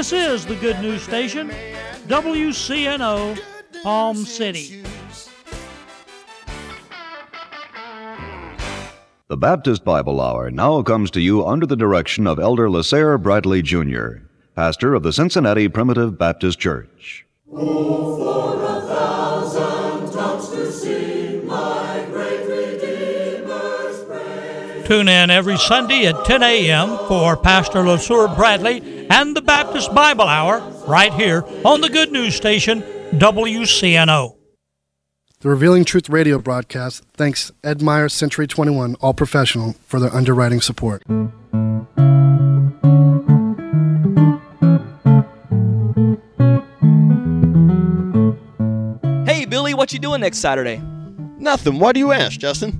This is the Good News Station, WCNO, Palm City. The Baptist Bible Hour now comes to you under the direction of Elder Lasserre Bradley Jr., pastor of the Cincinnati Primitive Baptist Church. Oh, Tune in every Sunday at 10 a.m. for Pastor Lasserre Bradley and the Baptist Bible Hour right here on the Good News Station, WCNO. The Revealing Truth radio broadcast thanks Ed Meyer Century 21 All Professional for their underwriting support. Hey, Billy, what you doing next Saturday? Nothing. Why do you ask, Justin?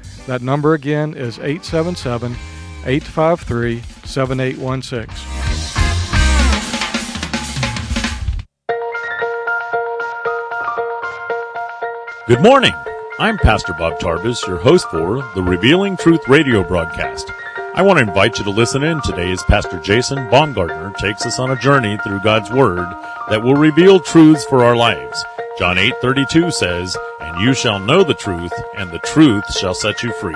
That number again is 877 853 7816. Good morning. I'm Pastor Bob Tarvis, your host for the Revealing Truth radio broadcast. I want to invite you to listen in today as Pastor Jason Baumgartner takes us on a journey through God's Word that will reveal truths for our lives. John 8:32 says, "And you shall know the truth, and the truth shall set you free."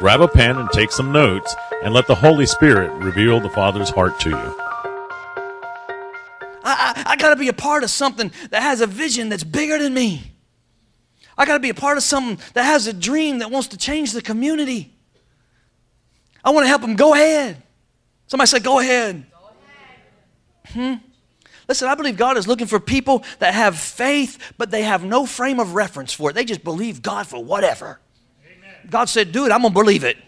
Grab a pen and take some notes, and let the Holy Spirit reveal the Father's heart to you. I, I, I got to be a part of something that has a vision that's bigger than me. I got to be a part of something that has a dream that wants to change the community. I want to help them. Go ahead. Somebody say, Go ahead. Hmm? Listen, I believe God is looking for people that have faith, but they have no frame of reference for it. They just believe God for whatever. God said, Do it, I'm going to believe it.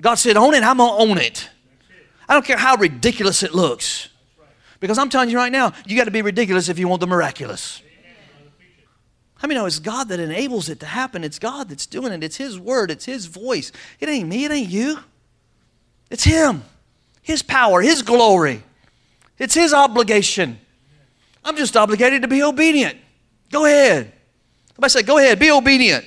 God said, Own it, I'm going to own it. I don't care how ridiculous it looks. Because I'm telling you right now, you got to be ridiculous if you want the miraculous. How many know it's God that enables it to happen? It's God that's doing it. It's His word, it's His voice. It ain't me, it ain't you. It's Him, His power, His glory. It's His obligation. I'm just obligated to be obedient. Go ahead. Somebody say, Go ahead, be obedient.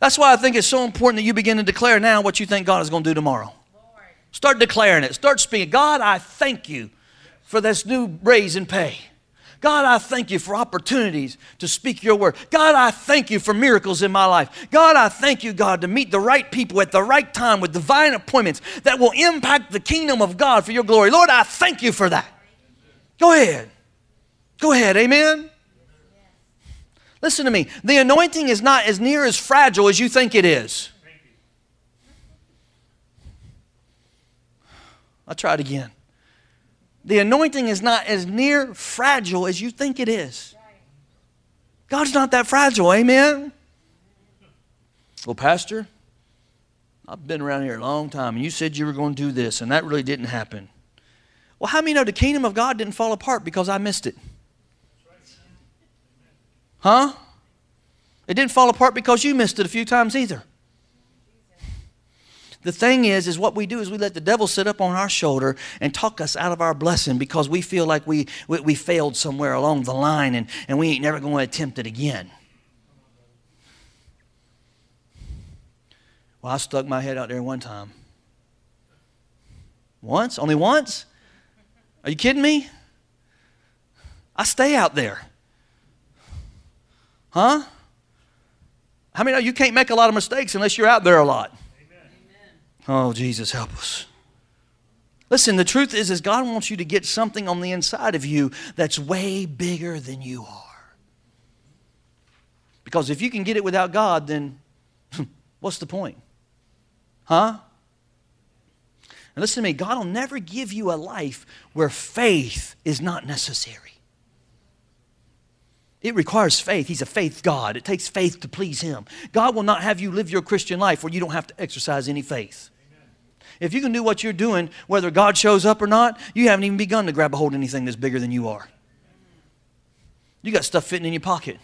That's why I think it's so important that you begin to declare now what you think God is going to do tomorrow. Start declaring it. Start speaking. God, I thank you for this new raise in pay. God, I thank you for opportunities to speak your word. God, I thank you for miracles in my life. God, I thank you, God, to meet the right people at the right time with divine appointments that will impact the kingdom of God for your glory. Lord, I thank you for that. Go ahead. Go ahead. Amen. Listen to me. The anointing is not as near as fragile as you think it is. I'll try it again. The anointing is not as near fragile as you think it is. God's not that fragile, amen? Well, Pastor, I've been around here a long time, and you said you were going to do this, and that really didn't happen. Well, how many know the kingdom of God didn't fall apart because I missed it? Huh? It didn't fall apart because you missed it a few times either. The thing is, is what we do is we let the devil sit up on our shoulder and talk us out of our blessing because we feel like we, we, we failed somewhere along the line and, and we ain't never going to attempt it again. Well, I stuck my head out there one time. Once? Only once? Are you kidding me? I stay out there. Huh? How many know you can't make a lot of mistakes unless you're out there a lot? Oh, Jesus, help us. Listen, the truth is, is God wants you to get something on the inside of you that's way bigger than you are. Because if you can get it without God, then hmm, what's the point? Huh? And listen to me, God will never give you a life where faith is not necessary. It requires faith. He's a faith God. It takes faith to please Him. God will not have you live your Christian life where you don't have to exercise any faith. If you can do what you're doing, whether God shows up or not, you haven't even begun to grab a hold of anything that's bigger than you are. You got stuff fitting in your pocket.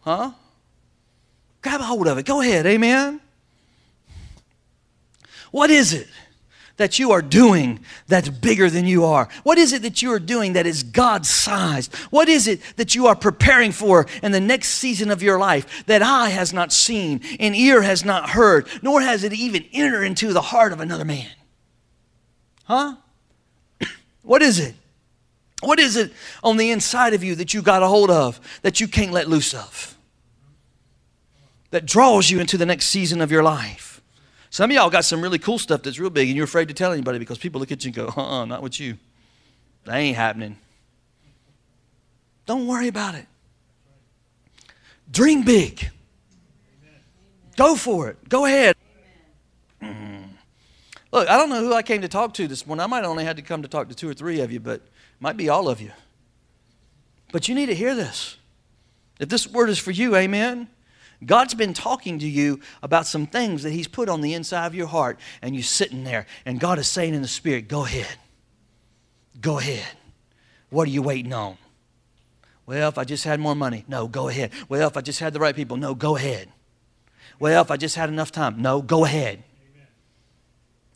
Huh? Grab a hold of it. Go ahead. Amen. What is it? That you are doing that's bigger than you are? What is it that you are doing that is God sized? What is it that you are preparing for in the next season of your life that eye has not seen and ear has not heard, nor has it even entered into the heart of another man? Huh? what is it? What is it on the inside of you that you got a hold of that you can't let loose of? That draws you into the next season of your life? Some of y'all got some really cool stuff that's real big and you're afraid to tell anybody because people look at you and go, uh uh-uh, not with you. That ain't happening. Don't worry about it. Dream big. Go for it. Go ahead. Mm. Look, I don't know who I came to talk to this morning. I might only had to come to talk to two or three of you, but might be all of you. But you need to hear this. If this word is for you, amen. God's been talking to you about some things that He's put on the inside of your heart, and you're sitting there, and God is saying in the Spirit, Go ahead. Go ahead. What are you waiting on? Well, if I just had more money, no, go ahead. Well, if I just had the right people, no, go ahead. Well, if I just had enough time, no, go ahead. Amen.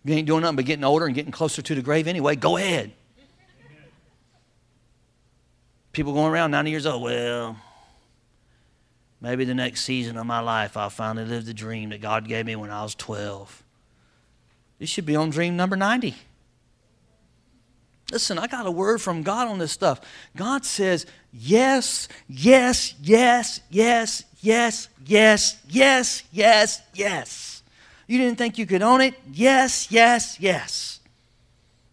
You ain't doing nothing but getting older and getting closer to the grave anyway, go ahead. Amen. People going around 90 years old, well, Maybe the next season of my life, I'll finally live the dream that God gave me when I was 12. You should be on dream number 90. Listen, I got a word from God on this stuff. God says, yes, yes, yes, yes, yes, yes, yes, yes, yes. You didn't think you could own it? Yes, yes, yes.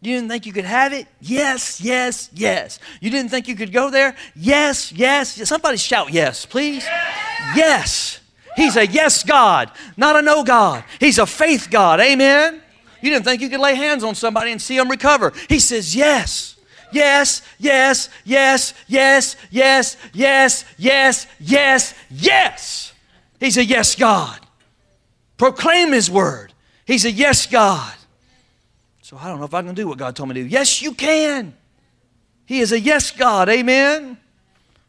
You didn't think you could have it? Yes, yes, yes. You didn't think you could go there? Yes, yes. yes. Somebody shout yes, please. Yes. yes. He's a yes God, not a no God. He's a faith God. Amen. You didn't think you could lay hands on somebody and see them recover. He says yes. Yes, yes, yes, yes, yes, yes, yes, yes, yes. He's a yes God. Proclaim His word. He's a yes God. So I don't know if I can do what God told me to do. Yes, you can. He is a yes God. Amen.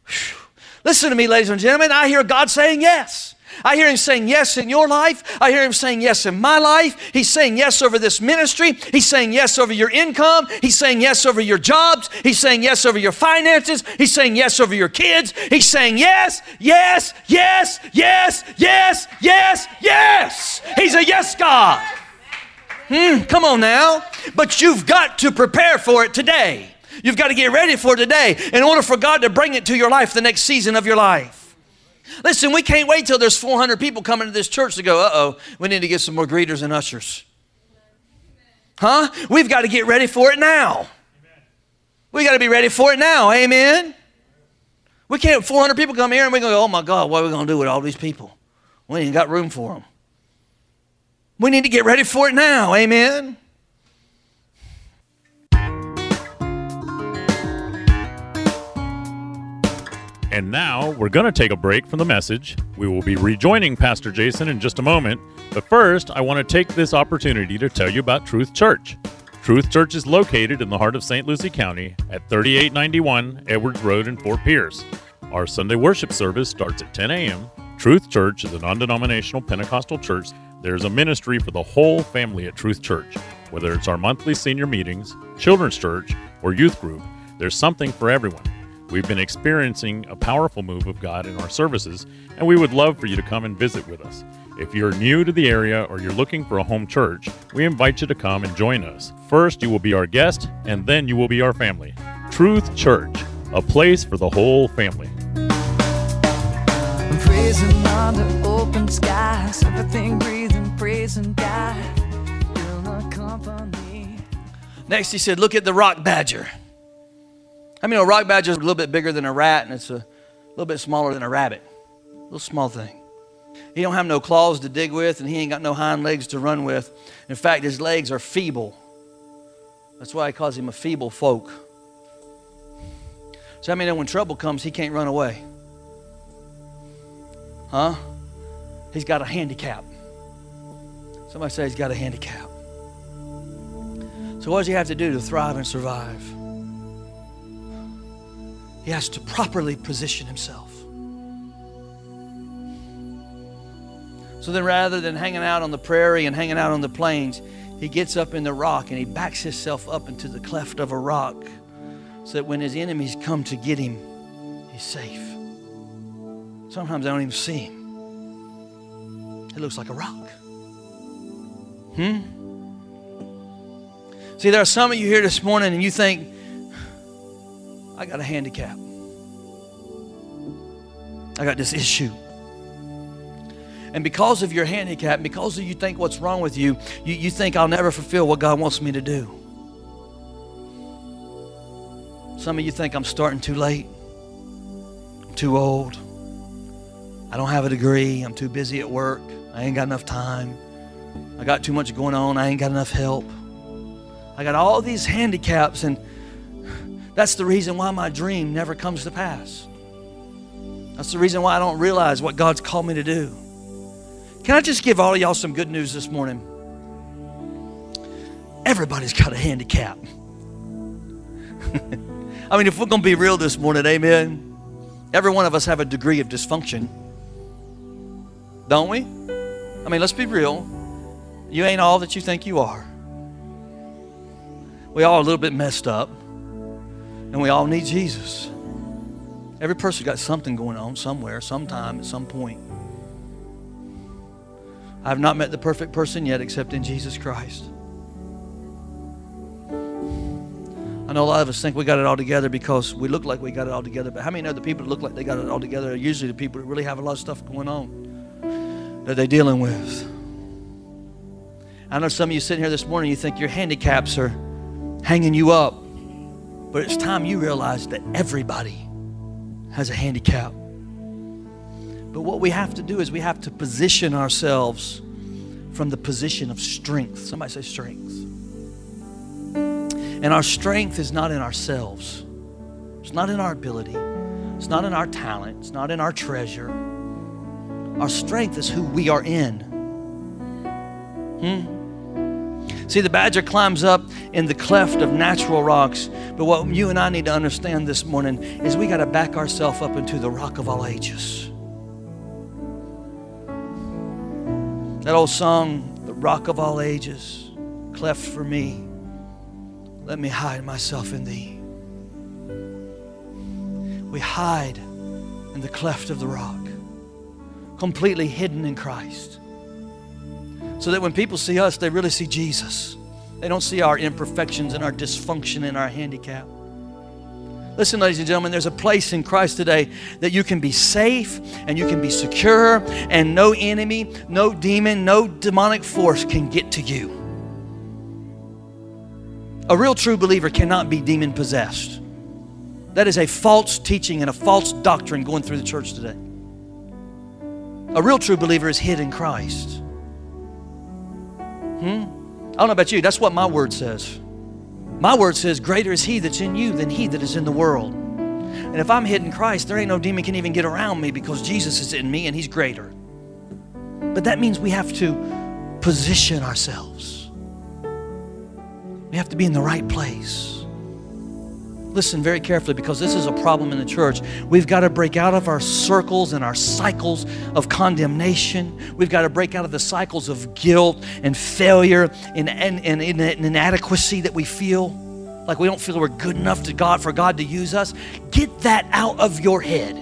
Whew. Listen to me, ladies and gentlemen. I hear God saying yes. I hear him saying yes in your life. I hear him saying yes in my life. He's saying yes over this ministry. He's saying yes over your income. He's saying yes over your jobs. He's saying yes over your finances. He's saying yes over your kids. He's saying yes, yes, yes, yes, yes, yes, yes. He's a yes God. Hmm, come on now. But you've got to prepare for it today. You've got to get ready for today in order for God to bring it to your life the next season of your life. Listen, we can't wait till there's 400 people coming to this church to go, uh oh, we need to get some more greeters and ushers. Huh? We've got to get ready for it now. We got to be ready for it now. Amen. We can't, 400 people come here and we go, oh my God, what are we going to do with all these people? We ain't got room for them. We need to get ready for it now. Amen. And now we're going to take a break from the message. We will be rejoining Pastor Jason in just a moment. But first, I want to take this opportunity to tell you about Truth Church. Truth Church is located in the heart of St. Lucie County at 3891 Edwards Road in Fort Pierce. Our Sunday worship service starts at 10 a.m. Truth Church is a non denominational Pentecostal church. There's a ministry for the whole family at Truth Church. Whether it's our monthly senior meetings, children's church, or youth group, there's something for everyone. We've been experiencing a powerful move of God in our services, and we would love for you to come and visit with us. If you're new to the area or you're looking for a home church, we invite you to come and join us. First, you will be our guest, and then you will be our family. Truth Church, a place for the whole family. Praising under open skies, everything praising God. Next, he said, Look at the rock badger. I mean, a rock badger is a little bit bigger than a rat, and it's a little bit smaller than a rabbit. A little small thing. He don't have no claws to dig with, and he ain't got no hind legs to run with. In fact, his legs are feeble. That's why I calls him a feeble folk. So I mean, when trouble comes, he can't run away. Huh? He's got a handicap. Somebody say he's got a handicap. So what does he have to do to thrive and survive? He has to properly position himself. So then, rather than hanging out on the prairie and hanging out on the plains, he gets up in the rock and he backs himself up into the cleft of a rock so that when his enemies come to get him, he's safe. Sometimes I don't even see him. It looks like a rock. Hmm? See, there are some of you here this morning and you think, I got a handicap. I got this issue. And because of your handicap, because of you think what's wrong with you, you, you think I'll never fulfill what God wants me to do. Some of you think I'm starting too late. Too old. I don't have a degree. I'm too busy at work. I ain't got enough time. I got too much going on. I ain't got enough help. I got all these handicaps, and that's the reason why my dream never comes to pass. That's the reason why I don't realize what God's called me to do. Can I just give all of y'all some good news this morning? Everybody's got a handicap. I mean, if we're going to be real this morning, amen. Every one of us have a degree of dysfunction. Don't we? I mean, let's be real. You ain't all that you think you are. We all a little bit messed up. And we all need Jesus. Every person's got something going on somewhere, sometime, at some point. I have not met the perfect person yet except in Jesus Christ. I know a lot of us think we got it all together because we look like we got it all together, but how many other people that look like they got it all together are usually the people that really have a lot of stuff going on that they're dealing with. I know some of you sitting here this morning, you think your handicaps are hanging you up, but it's time you realize that everybody has a handicap. But what we have to do is we have to position ourselves from the position of strength. Somebody say strength. And our strength is not in ourselves, it's not in our ability, it's not in our talent, it's not in our treasure. Our strength is who we are in. Hmm? See, the badger climbs up in the cleft of natural rocks, but what you and I need to understand this morning is we got to back ourselves up into the rock of all ages. That old song, The Rock of All Ages, cleft for me. Let me hide myself in thee. We hide in the cleft of the rock, completely hidden in Christ. So that when people see us, they really see Jesus. They don't see our imperfections and our dysfunction and our handicap. Listen, ladies and gentlemen, there's a place in Christ today that you can be safe and you can be secure, and no enemy, no demon, no demonic force can get to you. A real true believer cannot be demon possessed. That is a false teaching and a false doctrine going through the church today. A real true believer is hid in Christ. Hmm? I don't know about you, that's what my word says. My word says, Greater is he that's in you than he that is in the world. And if I'm hid in Christ, there ain't no demon can even get around me because Jesus is in me and he's greater. But that means we have to position ourselves. We have to be in the right place. Listen very carefully because this is a problem in the church. We've got to break out of our circles and our cycles of condemnation. We've got to break out of the cycles of guilt and failure and, and, and, and inadequacy that we feel. Like we don't feel we're good enough to God for God to use us. Get that out of your head.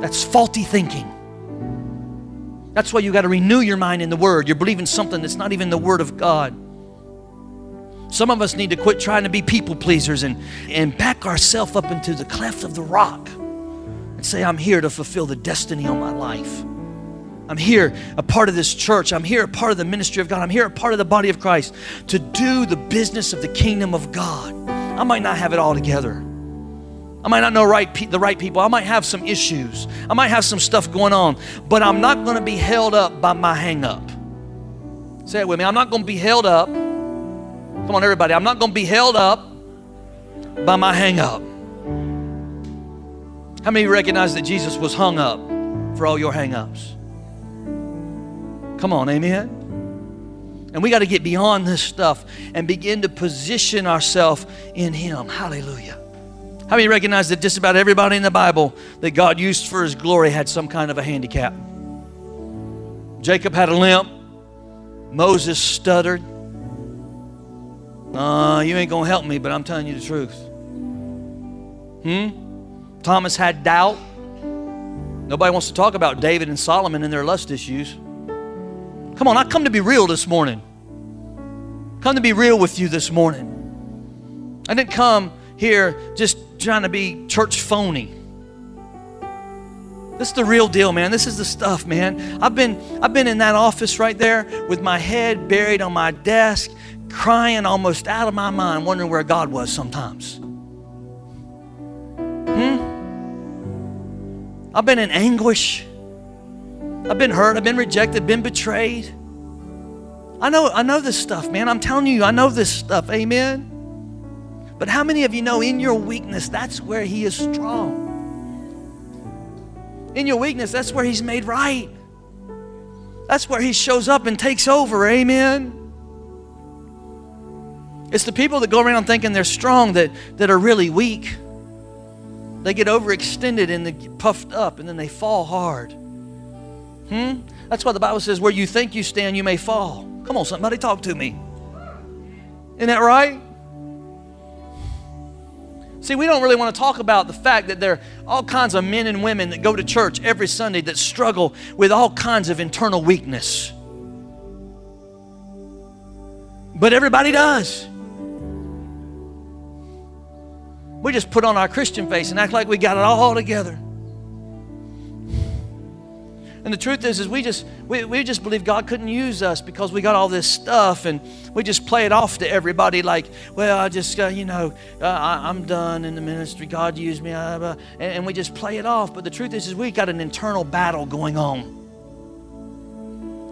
That's faulty thinking. That's why you got to renew your mind in the Word. You're believing something that's not even the Word of God. Some of us need to quit trying to be people pleasers and, and back ourselves up into the cleft of the rock and say, I'm here to fulfill the destiny on my life. I'm here, a part of this church. I'm here, a part of the ministry of God. I'm here, a part of the body of Christ to do the business of the kingdom of God. I might not have it all together. I might not know right pe- the right people. I might have some issues. I might have some stuff going on, but I'm not going to be held up by my hang up. Say it with me. I'm not going to be held up Come on, everybody. I'm not going to be held up by my hang up. How many recognize that Jesus was hung up for all your hang ups? Come on, amen. And we got to get beyond this stuff and begin to position ourselves in Him. Hallelujah. How many recognize that just about everybody in the Bible that God used for His glory had some kind of a handicap? Jacob had a limp, Moses stuttered, uh, you ain't going to help me, but I'm telling you the truth. Hmm? Thomas had doubt. Nobody wants to talk about David and Solomon and their lust issues. Come on, I come to be real this morning. Come to be real with you this morning. I didn't come here just trying to be church phony. This is the real deal, man. This is the stuff, man. I've been I've been in that office right there with my head buried on my desk crying almost out of my mind, wondering where God was sometimes. Hmm? I've been in anguish. I've been hurt. I've been rejected, been betrayed. I know, I know this stuff, man. I'm telling you, I know this stuff. Amen. But how many of you know in your weakness, that's where He is strong? In your weakness, that's where He's made right. That's where He shows up and takes over. Amen. It's the people that go around thinking they're strong that, that are really weak. They get overextended and they get puffed up and then they fall hard. Hmm? That's why the Bible says, where you think you stand, you may fall. Come on, somebody talk to me. Isn't that right? See, we don't really want to talk about the fact that there are all kinds of men and women that go to church every Sunday that struggle with all kinds of internal weakness. But everybody does. We just put on our Christian face and act like we got it all together. And the truth is, is we just we, we just believe God couldn't use us because we got all this stuff, and we just play it off to everybody like, well, I just uh, you know uh, I, am done in the ministry. God used me, uh, and, and we just play it off. But the truth is, is we got an internal battle going on.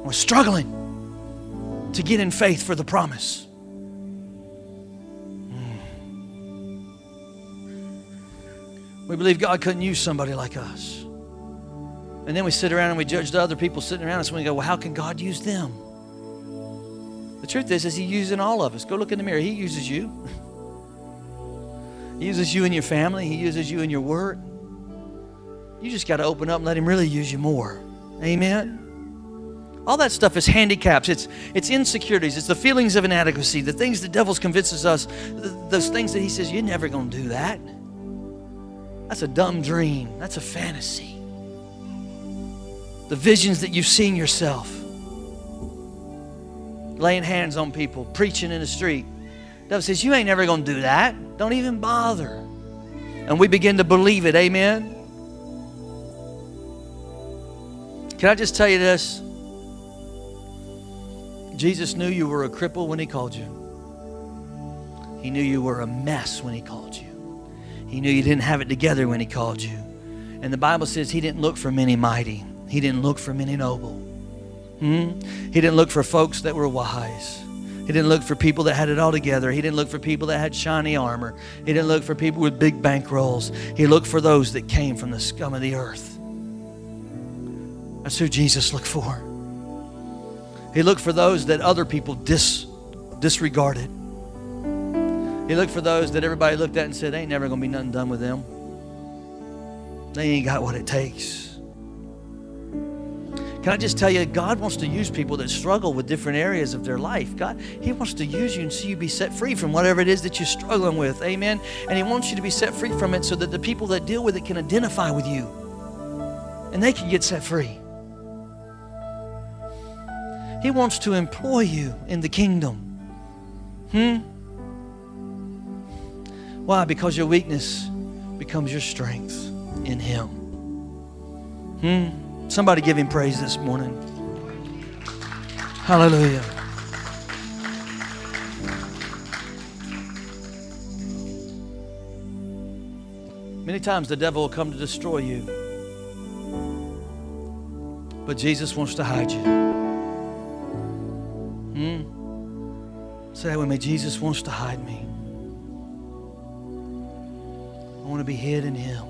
We're struggling to get in faith for the promise. We believe God couldn't use somebody like us. And then we sit around and we judge the other people sitting around us and we go, well, how can God use them? The truth is, is He using all of us. Go look in the mirror. He uses you. he uses you in your family. He uses you in your work. You just got to open up and let Him really use you more. Amen. All that stuff is handicaps. It's it's insecurities. It's the feelings of inadequacy. The things the devil convinces us. Those things that he says you're never going to do that. That's a dumb dream. That's a fantasy. The visions that you've seen yourself laying hands on people, preaching in the street, devil says, You ain't never going to do that. Don't even bother. And we begin to believe it. Amen. Can I just tell you this? Jesus knew you were a cripple when He called you. He knew you were a mess when He called you. He knew you didn't have it together when He called you. And the Bible says He didn't look for many mighty, He didn't look for many noble. Hmm? He didn't look for folks that were wise. He didn't look for people that had it all together. He didn't look for people that had shiny armor. He didn't look for people with big bankrolls. He looked for those that came from the scum of the earth. That's who Jesus looked for. He looked for those that other people dis, disregarded. He looked for those that everybody looked at and said, they ain't never going to be nothing done with them. They ain't got what it takes. Can I just tell you, God wants to use people that struggle with different areas of their life. God, He wants to use you and see you be set free from whatever it is that you're struggling with. Amen. And He wants you to be set free from it so that the people that deal with it can identify with you and they can get set free. He wants to employ you in the kingdom. Hmm? Why? Because your weakness becomes your strength in Him. Hmm? Somebody give Him praise this morning. Hallelujah. Many times the devil will come to destroy you, but Jesus wants to hide you. Hmm? Say that with me. Jesus wants to hide me. I want to be hid in Him.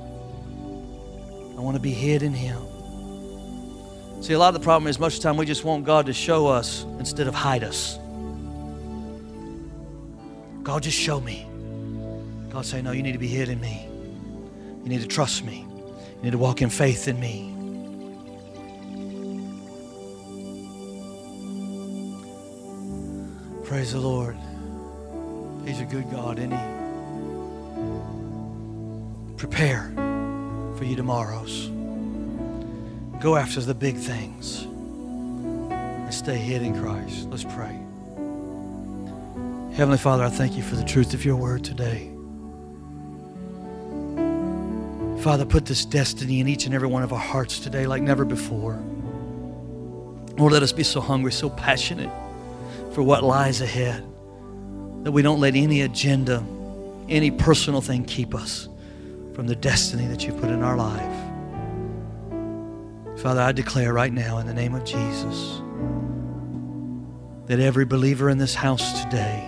I want to be hid in Him. See, a lot of the problem is most of the time we just want God to show us instead of hide us. God, just show me. God say, No, you need to be hid in me. You need to trust me. You need to walk in faith in me. Praise the Lord. He's a good God, isn't he? Prepare for you tomorrows. Go after the big things and stay hid in Christ. Let's pray. Heavenly Father, I thank you for the truth of your word today. Father, put this destiny in each and every one of our hearts today like never before. Lord, let us be so hungry, so passionate for what lies ahead that we don't let any agenda, any personal thing keep us from the destiny that you put in our life. Father, I declare right now in the name of Jesus that every believer in this house today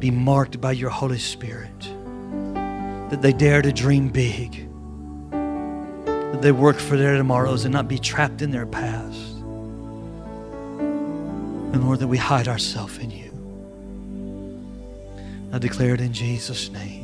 be marked by your Holy Spirit, that they dare to dream big, that they work for their tomorrows and not be trapped in their past. And Lord, that we hide ourselves in you. I declare it in Jesus' name.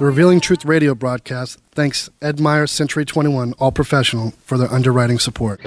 The Revealing Truth radio broadcast thanks Ed Meyer Century 21 All Professional for their underwriting support.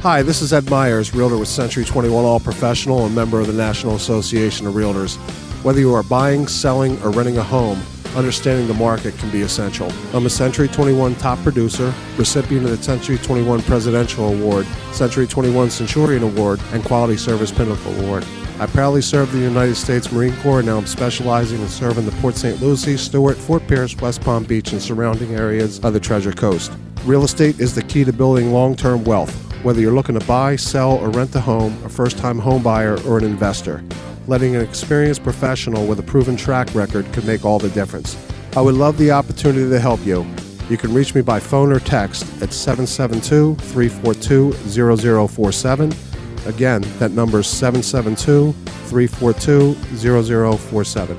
Hi, this is Ed Myers, Realtor with Century 21 All Professional and member of the National Association of Realtors. Whether you are buying, selling, or renting a home, understanding the market can be essential. I'm a Century 21 top producer, recipient of the Century 21 Presidential Award, Century 21 Centurion Award, and Quality Service Pinnacle Award. I proudly served the United States Marine Corps and now I'm specializing in serving the Port St. Lucie, Stuart, Fort Pierce, West Palm Beach, and surrounding areas of the Treasure Coast. Real estate is the key to building long term wealth, whether you're looking to buy, sell, or rent a home, a first time home buyer, or an investor. Letting an experienced professional with a proven track record could make all the difference. I would love the opportunity to help you. You can reach me by phone or text at 772 342 0047. Again, that number is 772 342 0047.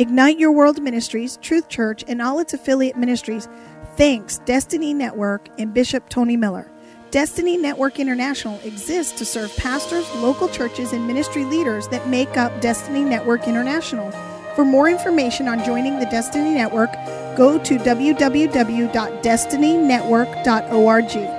Ignite Your World Ministries, Truth Church, and all its affiliate ministries thanks Destiny Network and Bishop Tony Miller. Destiny Network International exists to serve pastors, local churches, and ministry leaders that make up Destiny Network International. For more information on joining the Destiny Network, go to www.destinynetwork.org.